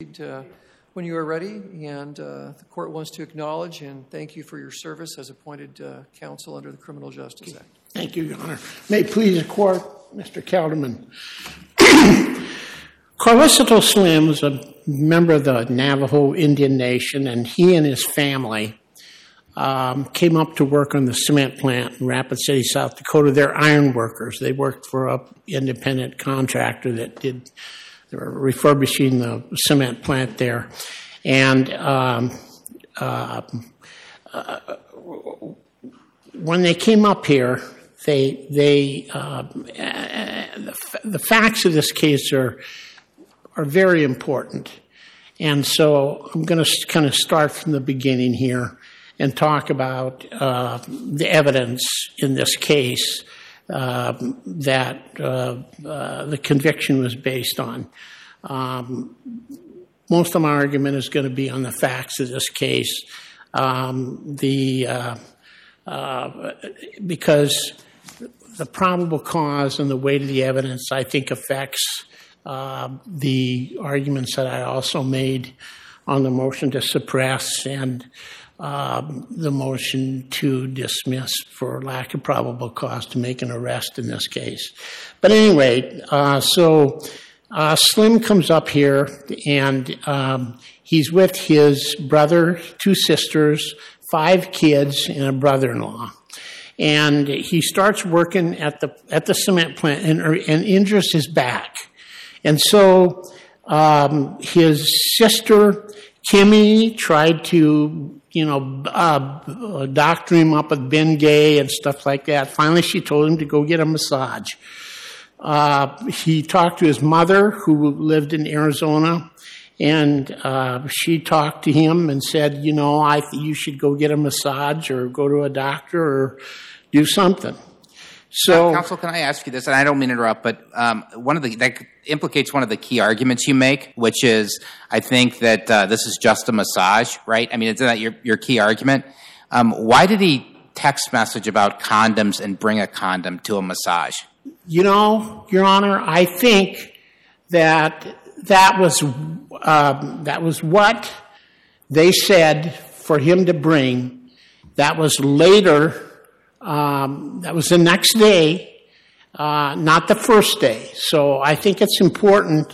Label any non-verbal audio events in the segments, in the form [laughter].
Uh, when you are ready, and uh, the court wants to acknowledge and thank you for your service as appointed uh, counsel under the Criminal Justice Act. Thank you, Your Honor. May please the court, Mr. Kelderman. Carlocito [coughs] Slim was a member of the Navajo Indian Nation, and he and his family um, came up to work on the cement plant in Rapid City, South Dakota. They're iron workers. They worked for an independent contractor that did they were refurbishing the cement plant there, and um, uh, uh, when they came up here, they they uh, the, the facts of this case are are very important, and so I'm going to kind of start from the beginning here and talk about uh, the evidence in this case that uh, uh, the conviction was based on. Um, most of my argument is going to be on the facts of this case. Um, the uh, uh, because the probable cause and the weight of the evidence, I think, affects uh, the arguments that I also made on the motion to suppress and um, the motion to dismiss for lack of probable cause to make an arrest in this case. But anyway, uh, so uh, Slim comes up here and um, he's with his brother, two sisters, five kids, and a brother in law. And he starts working at the at the cement plant and, and injures his back. And so um, his sister Kimmy tried to you know, uh, doctor him up with Bengay and stuff like that. Finally, she told him to go get a massage. Uh, he talked to his mother, who lived in Arizona, and uh, she talked to him and said, you know, I you should go get a massage or go to a doctor or do something. So, uh, counsel, can I ask you this? And I don't mean to interrupt, but um, one of the that implicates one of the key arguments you make, which is I think that uh, this is just a massage, right? I mean, isn't that your your key argument? Um, why did he text message about condoms and bring a condom to a massage? You know, Your Honor, I think that that was um, that was what they said for him to bring. That was later um, that was the next day, uh, not the first day. So I think it's important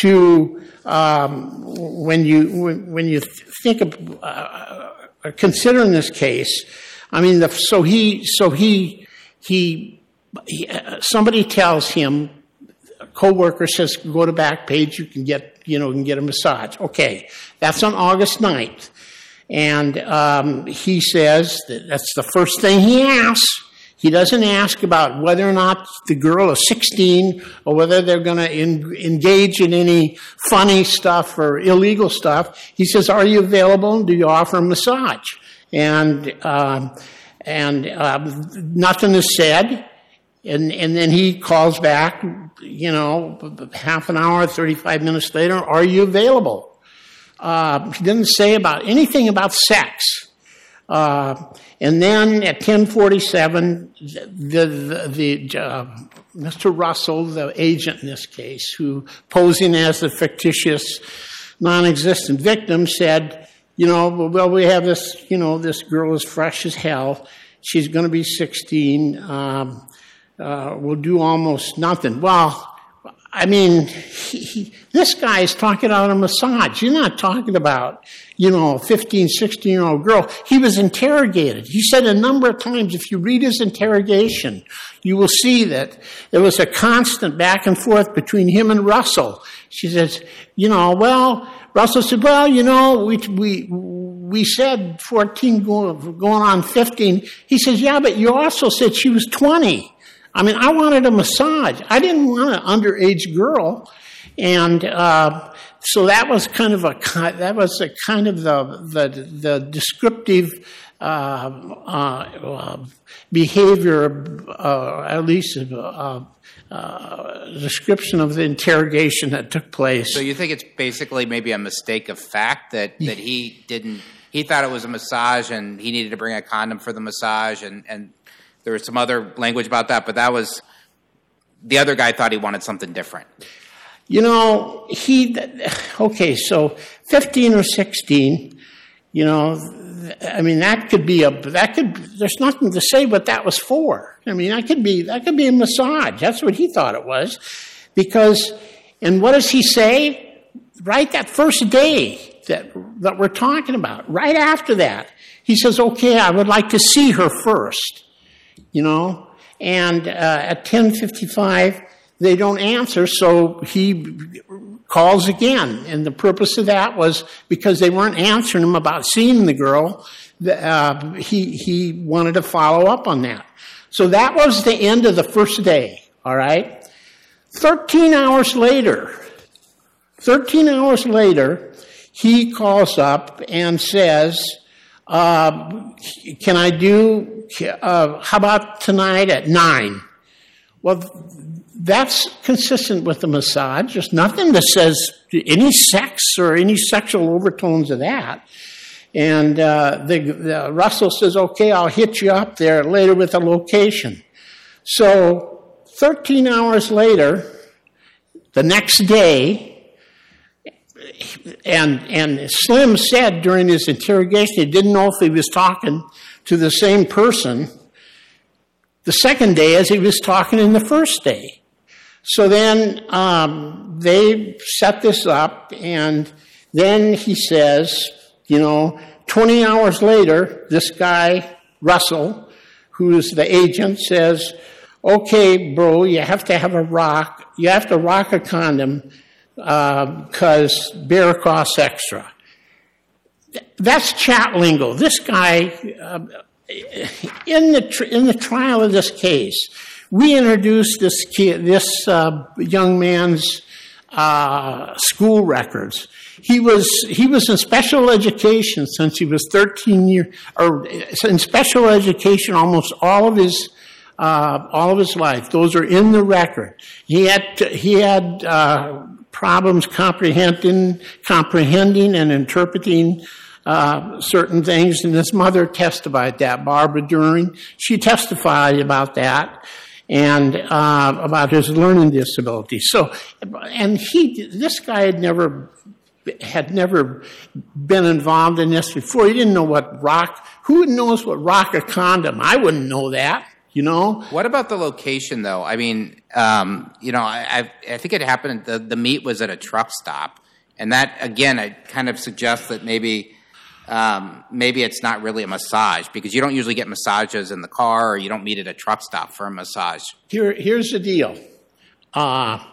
to um, when you when, you think of uh, considering this case. I mean, the, so he so he he, he uh, somebody tells him a coworker says go to Backpage you can get you know you can get a massage okay that's on august 9th and um, he says that that's the first thing he asks. He doesn't ask about whether or not the girl is 16 or whether they're going to engage in any funny stuff or illegal stuff. He says, Are you available? Do you offer a massage? And, um, and um, nothing is said. And, and then he calls back, you know, half an hour, 35 minutes later, Are you available? Uh, he didn't say about anything about sex. Uh, and then at 1047, the, the, the uh, Mr. Russell, the agent in this case, who posing as the fictitious non-existent victim said, you know, well, we have this, you know, this girl is fresh as hell. She's going to be 16. Um, uh, we'll do almost nothing. Well, I mean, he, he, this guy is talking about a massage. You're not talking about, you know, a 15, 16 year old girl. He was interrogated. He said a number of times, if you read his interrogation, you will see that there was a constant back and forth between him and Russell. She says, you know, well, Russell said, well, you know, we, we, we said 14 going, going on 15. He says, yeah, but you also said she was 20. I mean, I wanted a massage. I didn't want an underage girl. And uh, so that was kind of a that was a kind of the the, the descriptive uh, uh, behavior, uh, at least uh, uh, description of the interrogation that took place. So you think it's basically maybe a mistake of fact that that he didn't he thought it was a massage and he needed to bring a condom for the massage and and there was some other language about that, but that was the other guy thought he wanted something different. You know, he, okay, so 15 or 16, you know, I mean, that could be a, that could, there's nothing to say what that was for. I mean, that could be, that could be a massage. That's what he thought it was. Because, and what does he say? Right that first day that, that we're talking about, right after that, he says, okay, I would like to see her first, you know? And uh, at 1055, they don't answer, so he calls again. And the purpose of that was because they weren't answering him about seeing the girl, uh, he, he wanted to follow up on that. So that was the end of the first day, all right? 13 hours later, 13 hours later, he calls up and says, uh, Can I do, uh, how about tonight at 9? Well, that's consistent with the massage. There's nothing that says any sex or any sexual overtones of that. And uh, the, the, Russell says, okay, I'll hit you up there later with a location. So 13 hours later, the next day, and, and Slim said during his interrogation he didn't know if he was talking to the same person the second day as he was talking in the first day. So then um, they set this up, and then he says, you know, 20 hours later, this guy, Russell, who's the agent, says, okay, bro, you have to have a rock, you have to rock a condom because uh, bare costs extra. That's chat lingo. This guy, uh, in the tr- in the trial of this case, we introduced this this uh, young man's uh, school records. He was he was in special education since he was 13 years, or in special education almost all of his uh, all of his life. Those are in the record. He had he had uh, problems comprehending comprehending and interpreting uh, certain things, and his mother testified that, Barbara During. She testified about that and uh, about his learning disability. So, and he, this guy had never had never been involved in this before. He didn't know what rock. Who knows what rock a condom? I wouldn't know that. You know. What about the location, though? I mean, um, you know, I, I think it happened. The the meet was at a truck stop, and that again, it kind of suggests that maybe um, maybe it's not really a massage because you don't usually get massages in the car or you don't meet at a truck stop for a massage. Here, here's the deal. Uh,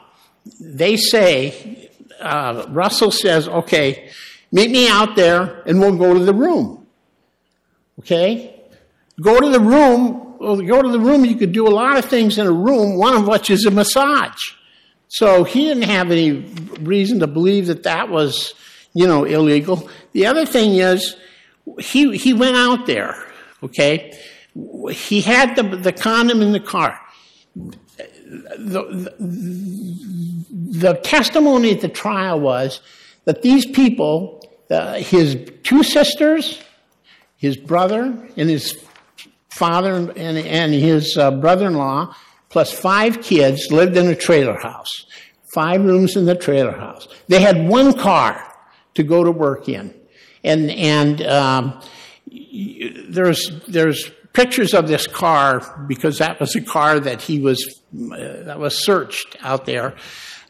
they say, uh, Russell says, okay, meet me out there and we'll go to the room. Okay? Go to the room. Well, go to the room. You could do a lot of things in a room, one of which is a massage. So he didn't have any reason to believe that that was you know, illegal. The other thing is, he, he went out there, okay? He had the, the condom in the car. The, the, the testimony at the trial was that these people, uh, his two sisters, his brother, and his father and, and his uh, brother in law, plus five kids, lived in a trailer house. Five rooms in the trailer house. They had one car to go to work in. And, and um, there's, there's pictures of this car because that was a car that he was, uh, that was searched out there.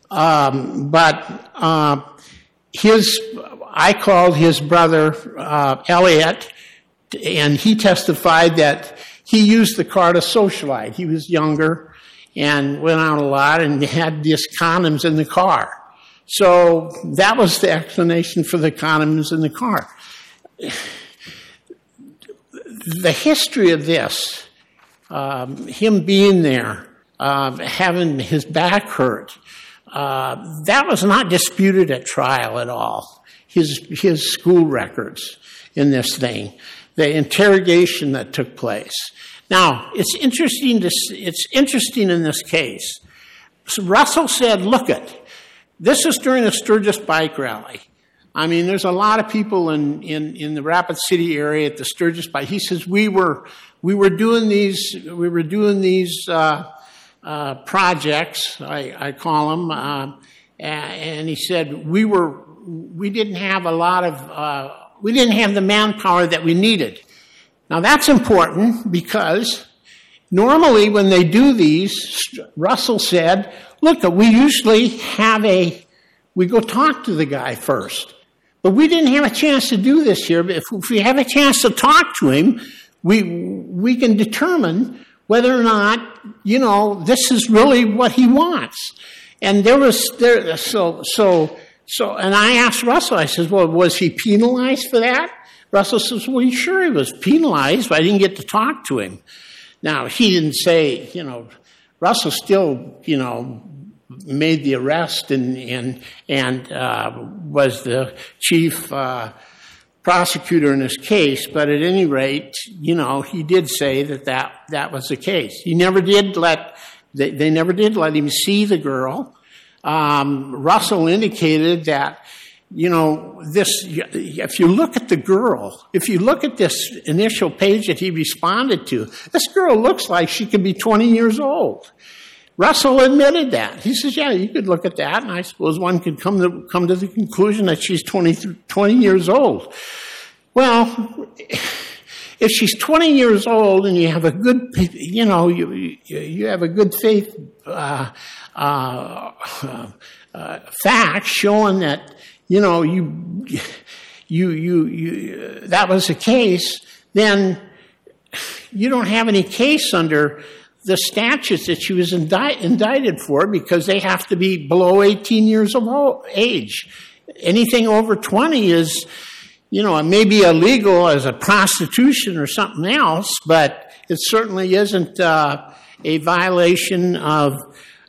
Um, but uh, his, I called his brother uh, Elliot, and he testified that he used the car to socialize. He was younger and went out a lot and had these condoms in the car. So that was the explanation for the condoms in the car. The history of this, um, him being there, uh, having his back hurt, uh, that was not disputed at trial at all. His, his school records in this thing, the interrogation that took place. Now, it's interesting to, it's interesting in this case. So Russell said, look it, this is during the Sturgis bike rally. I mean, there's a lot of people in, in, in the Rapid City area at the Sturgis bike. He says we were we were doing these we were doing these uh, uh, projects. I, I call them, uh, and he said we were we didn't have a lot of uh, we didn't have the manpower that we needed. Now that's important because normally when they do these, Russell said, "Look, we usually have a we go talk to the guy first, but we didn't have a chance to do this here. But if, if we have a chance to talk to him, we we can determine whether or not you know this is really what he wants." And there was there so so so, and I asked Russell. I said, "Well, was he penalized for that?" Russell says, "Well, sure, he was penalized, but I didn't get to talk to him." Now he didn't say, you know, Russell still, you know, made the arrest and and and uh, was the chief uh, prosecutor in this case. But at any rate, you know, he did say that that, that was the case. He never did let they, they never did let him see the girl. Um, Russell indicated that. You know, this, if you look at the girl, if you look at this initial page that he responded to, this girl looks like she could be 20 years old. Russell admitted that. He says, yeah, you could look at that, and I suppose one could come to, come to the conclusion that she's 20, 20 years old. Well, if she's 20 years old and you have a good, you know, you, you have a good faith uh, [laughs] uh, uh, showing that, you know, you, you, you, you, that was the case, then you don't have any case under the statutes that she was indict, indicted for because they have to be below 18 years of age. Anything over 20 is, you know, it may be illegal as a prostitution or something else, but it certainly isn't uh, a violation of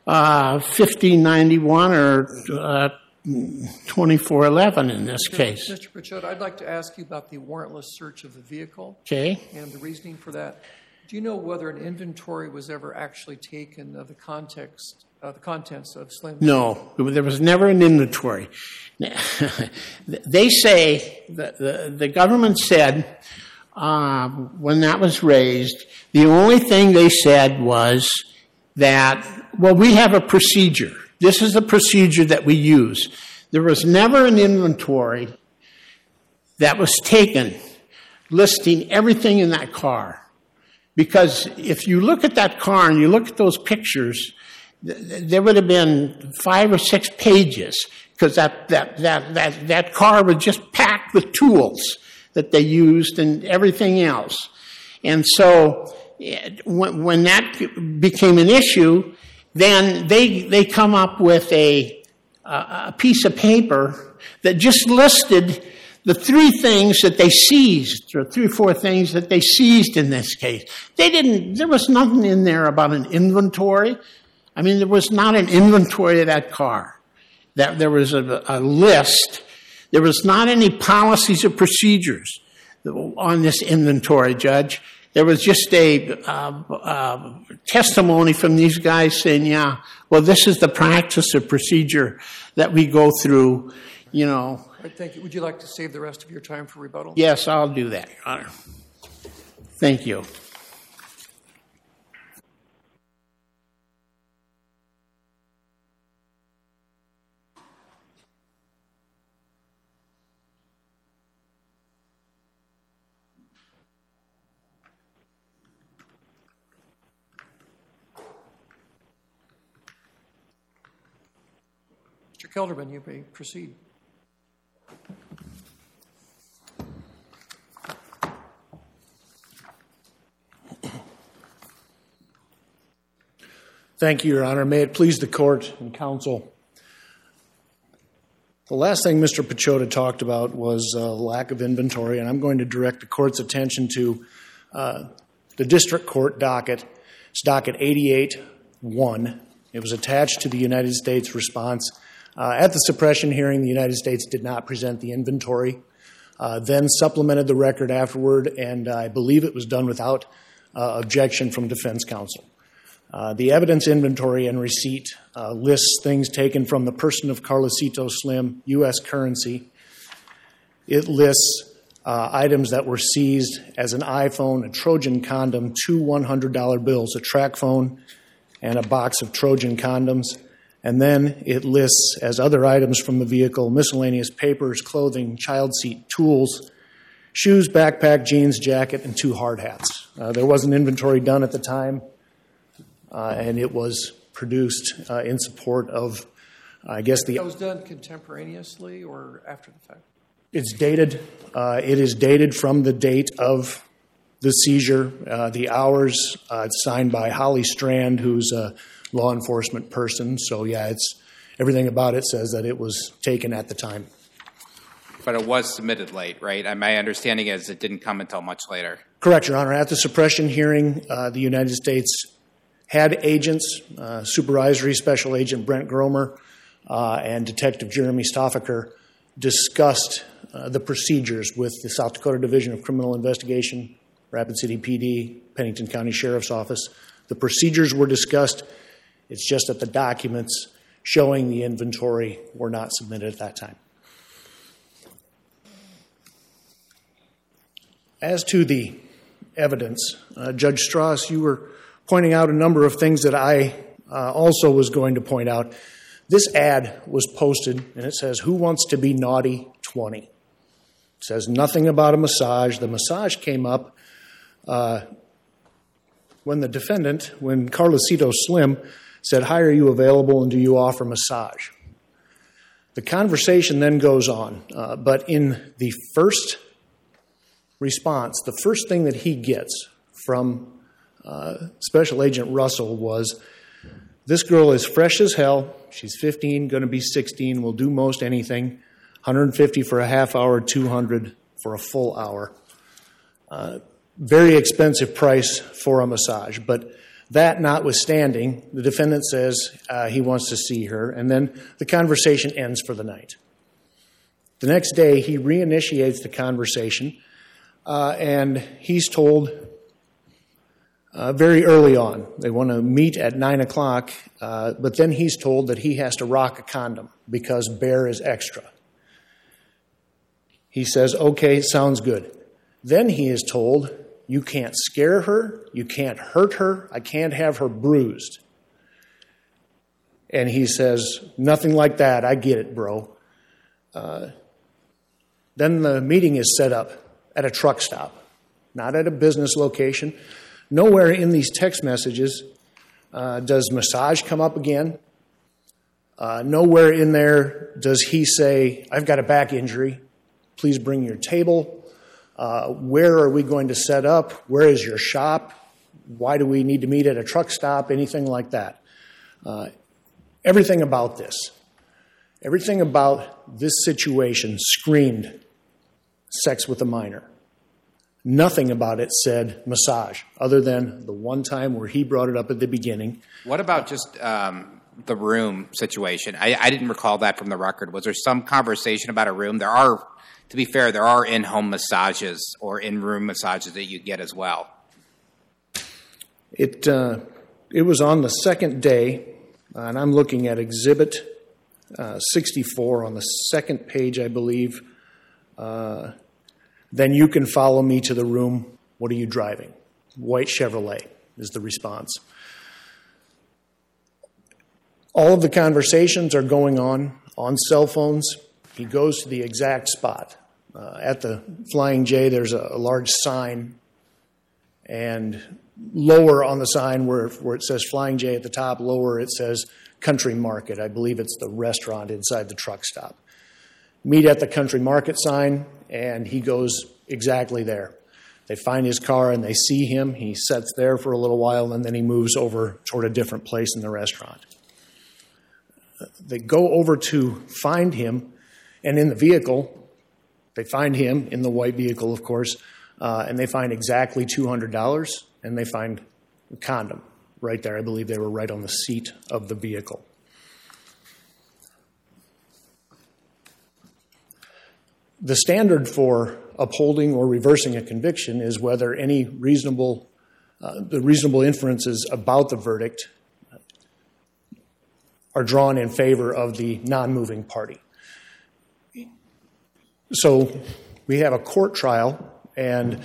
uh, 1591 or uh, 2411 in this case. Mr. Picciotto, I'd like to ask you about the warrantless search of the vehicle Okay. and the reasoning for that. Do you know whether an inventory was ever actually taken of the context, uh, the contents of Slim? No, there was never an inventory. [laughs] they say, the, the, the government said, uh, when that was raised, the only thing they said was that, well, we have a procedure. This is the procedure that we use. There was never an inventory that was taken listing everything in that car. Because if you look at that car and you look at those pictures, there would have been five or six pages because that, that, that, that, that car was just packed with tools that they used and everything else. And so when, that became an issue, then they, they come up with a, a piece of paper that just listed the three things that they seized, or three or four things that they seized in this case. They didn't, there was nothing in there about an inventory. I mean, there was not an inventory of that car. That there was a list. There was not any policies or procedures on this inventory, Judge. There was just a uh, uh, testimony from these guys saying, yeah, well, this is the practice or procedure that we go through, you know. Right, thank you. Would you like to save the rest of your time for rebuttal? Yes, I'll do that, Your Honor. Thank you. Kelderman, you may proceed. Thank you, Your Honor. May it please the court and counsel. The last thing Mr. Pachota talked about was uh, lack of inventory, and I'm going to direct the court's attention to uh, the district court docket. It's docket 88-1. It was attached to the United States response. Uh, at the suppression hearing, the United States did not present the inventory, uh, then supplemented the record afterward, and I believe it was done without uh, objection from defense counsel. The evidence inventory and receipt lists things taken from the person of Carlocito Slim, U.S. currency. It lists items that were seized as an iPhone, a Trojan condom, two $100 bills, a TracFone, and a box of Trojan condoms. And then it lists as other items from the vehicle miscellaneous papers, clothing, child seat, tools, shoes, backpack, jeans, jacket, and two hard hats. Uh, there was an inventory done at the time, uh, and it was produced uh, in support of, I guess, the That was done contemporaneously or after the fact? It's dated. Uh, it is dated from the date of the seizure. Uh, the hours uh, it's signed by Holly Strand, who's a law enforcement person. So yeah, it's everything about it says that it was taken at the time. But it was submitted late, right? And my understanding is it didn't come until much later. Correct, Your Honor. At the suppression hearing, uh, the United States had agents, uh, Supervisory Special Agent Brent Gromer uh, and Detective Jeremy Stoffaker, discussed uh, the procedures with the South Dakota Division of Criminal Investigation, Rapid City PD, Pennington County Sheriff's Office. The procedures were discussed. It's just that the documents showing the inventory were not submitted at that time. As to the evidence, uh, Judge Stras, you were pointing out a number of things that I uh, also was going to point out. This ad was posted, and it says, Who wants to be naughty 20? It says nothing about a massage. The massage came up uh, when the defendant, when Carlocito Slim said, Hi, are you available and do you offer massage? The conversation then goes on, uh, but in the first response, the first thing that he gets from uh, Special Agent Russell was this girl is fresh as hell. She's 15, going to be 16, will do most anything. 150 for a half hour, 200 for a full hour. Uh, very expensive price for a massage, but that notwithstanding, the defendant says uh, he wants to see her, and then the conversation ends for the night. The next day, he reinitiates the conversation, uh, and he's told uh, very early on they want to meet at 9 o'clock, uh, but then he's told that he has to rock a condom because bare is extra. He says, okay, sounds good. Then he is told, you can't scare her, you can't hurt her, I can't have her bruised. And he says, nothing like that, I get it, bro. Uh, then the meeting is set up at a truck stop, not at a business location. Nowhere in these text messages uh, does massage come up again. Uh, nowhere in there does he say, I've got a back injury. Please bring your table. Uh, where are we going to set up? Where is your shop? Why do we need to meet at a truck stop? Anything like that. Uh, everything about this, everything about this situation screamed sex with a minor. Nothing about it said massage, other than the one time where he brought it up at the beginning. What about just um, the room situation? I, I didn't recall that from the record. Was there some conversation about a room? There are, to be fair, there are in home massages or in room massages that you get as well. It, uh, it was on the second day, and I'm looking at Exhibit uh, 64 on the second page, I believe. Uh, then you can follow me to the room. What are you driving? White Chevrolet is the response. All of the conversations are going on on cell phones. He goes to the exact spot. Uh, at the Flying J, there's a, a, large sign, and lower on the sign where, where it says Flying J at the top, lower it says Country Market. I believe it's the restaurant inside the truck stop. Meet at the Country Market sign, and he goes exactly there. They find his car and they see him. He sits there for a little while, and then he moves over toward a different place in the restaurant. They go over to find him, and in the vehicle, they find him in the white vehicle, of course, uh, and they find exactly $200, and they find a condom right there. I believe they were right on the seat of the vehicle. The standard for upholding or reversing a conviction is whether any reasonable, uh, the reasonable inferences about the verdict are drawn in favor of the non moving party. So we have a court trial, and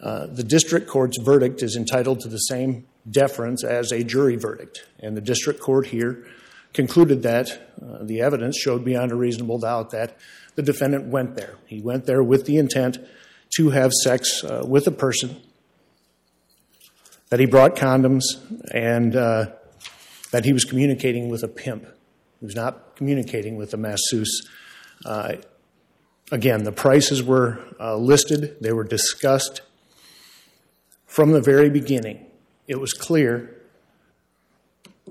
uh, the district court's verdict is entitled to the same deference as a jury verdict. And the district court here concluded that uh, the evidence showed beyond a reasonable doubt that the defendant went there. He went there with the intent to have sex uh, with a person, that he brought condoms, and uh, that he was communicating with a pimp. He was not communicating with a masseuse. Again, the prices were uh, listed, they were discussed from the very beginning. It was clear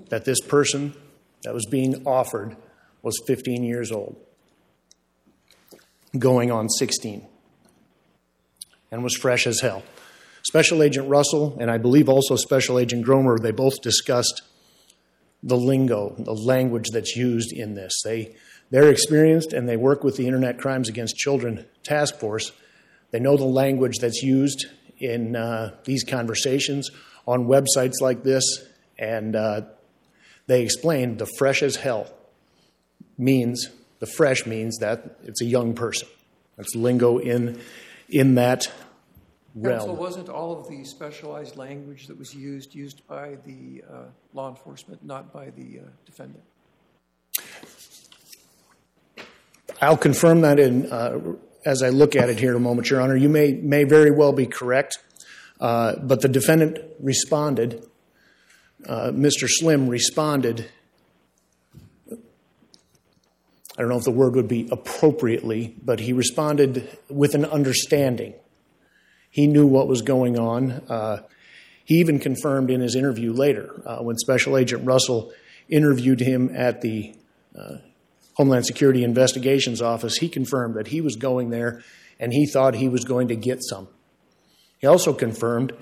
that this person that was being offered was 15 years old, going on 16, and was fresh as hell. Special Agent Russell and I believe also Special Agent Gromer, they both discussed the lingo, the language that's used in this. They, they're experienced and they work with the Internet Crimes Against Children Task Force. They know the language that's used in uh, these conversations on websites like this, and uh, they explained the fresh as hell means, the fresh means that it's a young person. That's lingo in, in that Counsel, realm. wasn't all of the specialized language that was used, used by the uh, law enforcement, not by the uh, defendant? I'll confirm that in, uh, as I look at it here in a moment, Your Honor. You may, may very well be correct, uh, but the defendant responded, uh, Mr. Slim responded, I don't know if the word would be appropriately, but he responded with an understanding. He knew what was going on. Uh, he even confirmed in his interview later, uh, when Special Agent Russell interviewed him at the uh, Homeland Security Investigations Office, he confirmed that he was going there and he thought he was going to get some. He also confirmed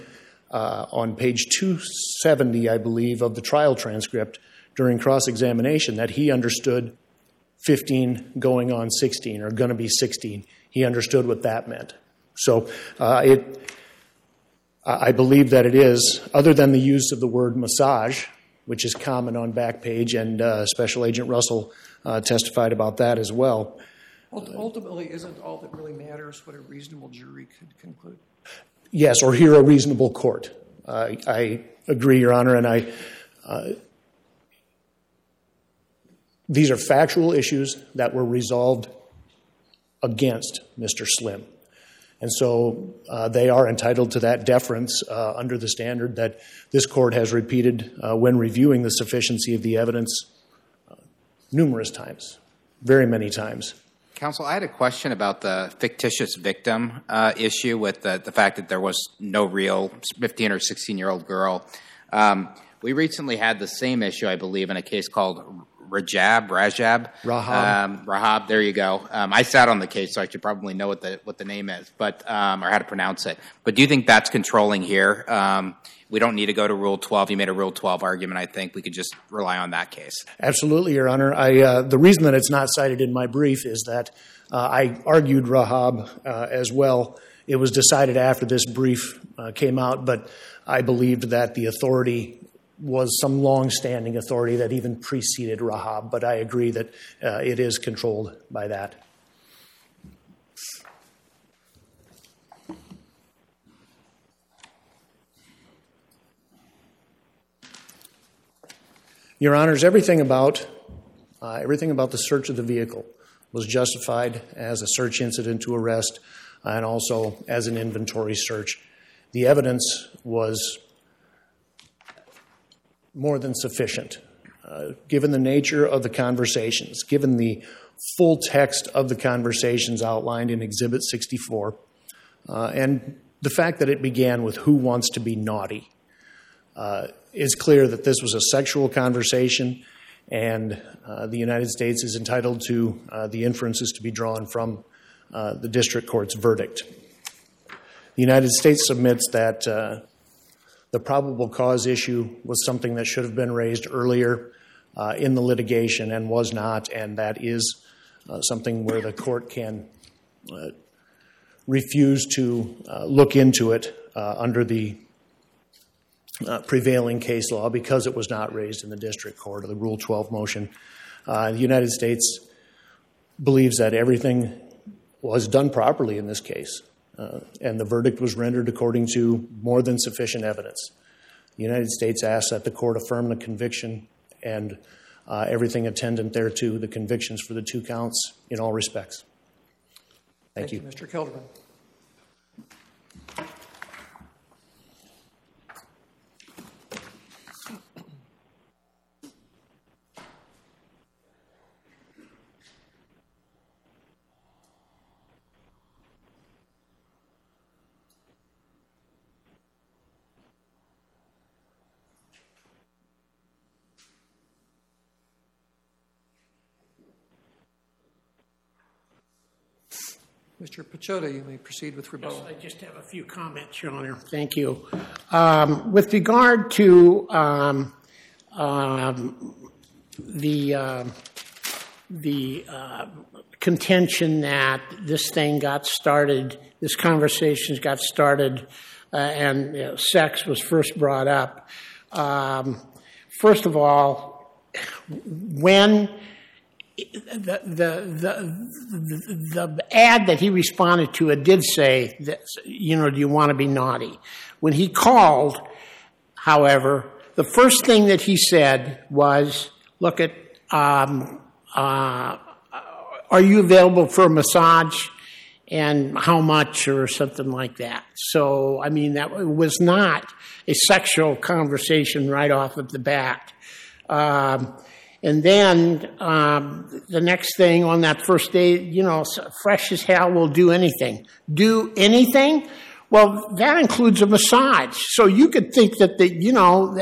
uh, on page 270, I believe, of the trial transcript during cross examination that he understood 15 going on 16 or going to be 16. He understood what that meant. So uh, it, I believe that it is, other than the use of the word massage, which is common on Backpage, and uh, Special Agent Russell testified about that as well. Ultimately, isn't all that really matters what a reasonable jury could conclude? Yes, or hear a reasonable court. Uh, I agree, Your Honor, and I. Uh, these are factual issues that were resolved against Mr. Slim. And so uh, they are entitled to that deference uh, under the standard that this court has repeated uh, when reviewing the sufficiency of the evidence uh, numerous times, very many times. Counsel, I had a question about the fictitious victim uh, issue with the, the fact that there was no real 15 or 16 year old girl. Um, we recently had the same issue, I believe, in a case called Rajab, Rajab, Rahab. um, Rahab. There you go. Um, I sat on the case, so I should probably know what the what the name is, but um, or how to pronounce it. But do you think that's controlling here? Um, we don't need to go to Rule 12. You made a Rule 12 argument. I think we could just rely on that case. Absolutely, Your Honor. I, uh, the reason that it's not cited in my brief is that uh, I argued Rahab uh, as well. It was decided after this brief uh, came out, but I believed that the authority was some long-standing authority that even preceded Rahab. But I agree that uh, it is controlled by that. Your Honors, everything about uh, everything about the search of the vehicle was justified as a search incident to arrest and also as an inventory search. The evidence was more than sufficient. Uh, given the nature of the conversations, given the full text of the conversations outlined in Exhibit 64, uh, and the fact that it began with who wants to be naughty, uh, it's clear that this was a sexual conversation, and uh, the United States is entitled to uh, the inferences to be drawn from uh, the district court's verdict. The United States submits that the probable cause issue was something that should have been raised earlier uh, in the litigation and was not, and that is uh, something where the court can uh, refuse to uh, look into it uh, under the uh, prevailing case law because it was not raised in the district court or the Rule 12 motion. the United States believes that everything was done properly in this case. Uh, and the verdict was rendered according to more than sufficient evidence. The United States asks that the court affirm the conviction and uh, everything attendant thereto, the convictions for the two counts in all respects. Thank you. Mr. Kelderman. Mr. Pachota, you may proceed with rebuttal. I just have a few comments, Your Honor. Thank you. Um, with regard to um, um, the uh, the uh, contention that this thing got started, this conversation got started, uh, and you know, sex was first brought up. Um, first of all, when the, the, the, the ad that he responded to it did say, that, you know, do you want to be naughty? When he called, however, the first thing that he said was, look at, um, uh, are you available for a massage? And how much, or something like that. So, I mean, that was not a sexual conversation right off of the bat. Um, and then um, the next thing on that first day, you know, fresh as hell will do anything. Do anything? Well, that includes a massage. So you could think that the, you know,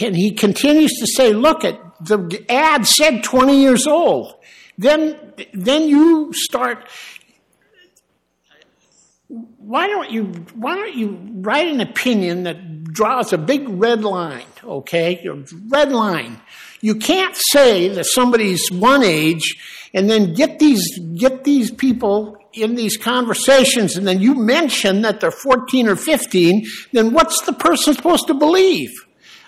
and he continues to say, look at the ad said 20 years old. Then, then you start. Why don't you? Why don't you write an opinion that draws a big red line? Okay, red line. You can't say that somebody's one age and then get these get these people in these conversations and then you mention that they're 14 or 15, then what's the person supposed to believe?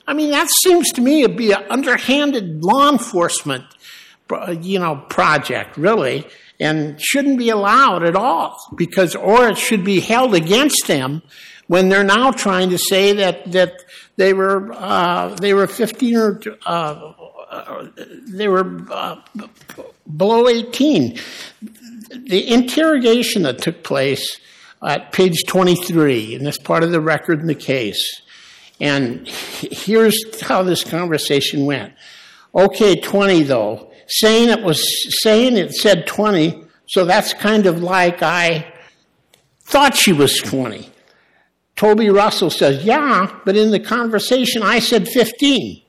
I mean, that seems to me to be an underhanded law enforcement, uh, you know, project, really, and shouldn't be allowed at all because, or it should be held against them when they're now trying to say that that they were uh, they were 15 or uh, they were uh, below 18. The interrogation that took place at page 23 in this part of the record in the case, and here's how this conversation went. Okay, 20 though. Saying it was saying it said 20, so that's kind of like I thought she was 20. Toby Russell says, Yeah, but in the conversation I said 15.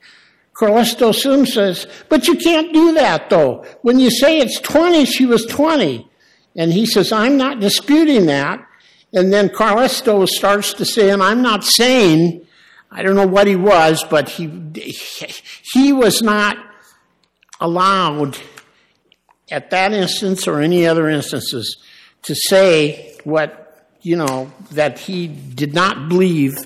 Carlisto Sim says, But you can't do that though. When you say it's 20, she was 20. And he says, I'm not disputing that. And then Carlisto starts to say, and I'm not saying, I don't know what he was, but he, he was not allowed at that instance or any other instances to say what, you know, that he did not believe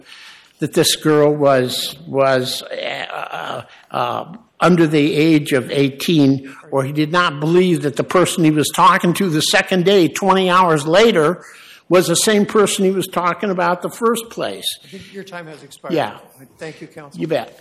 that this girl was, was uh, uh, under the age of 18, or he did not believe that the person he was talking to the second day, 20 hours later, was the same person he was talking about the first place. I think your time has expired. Yeah. Thank you, counsel. You bet.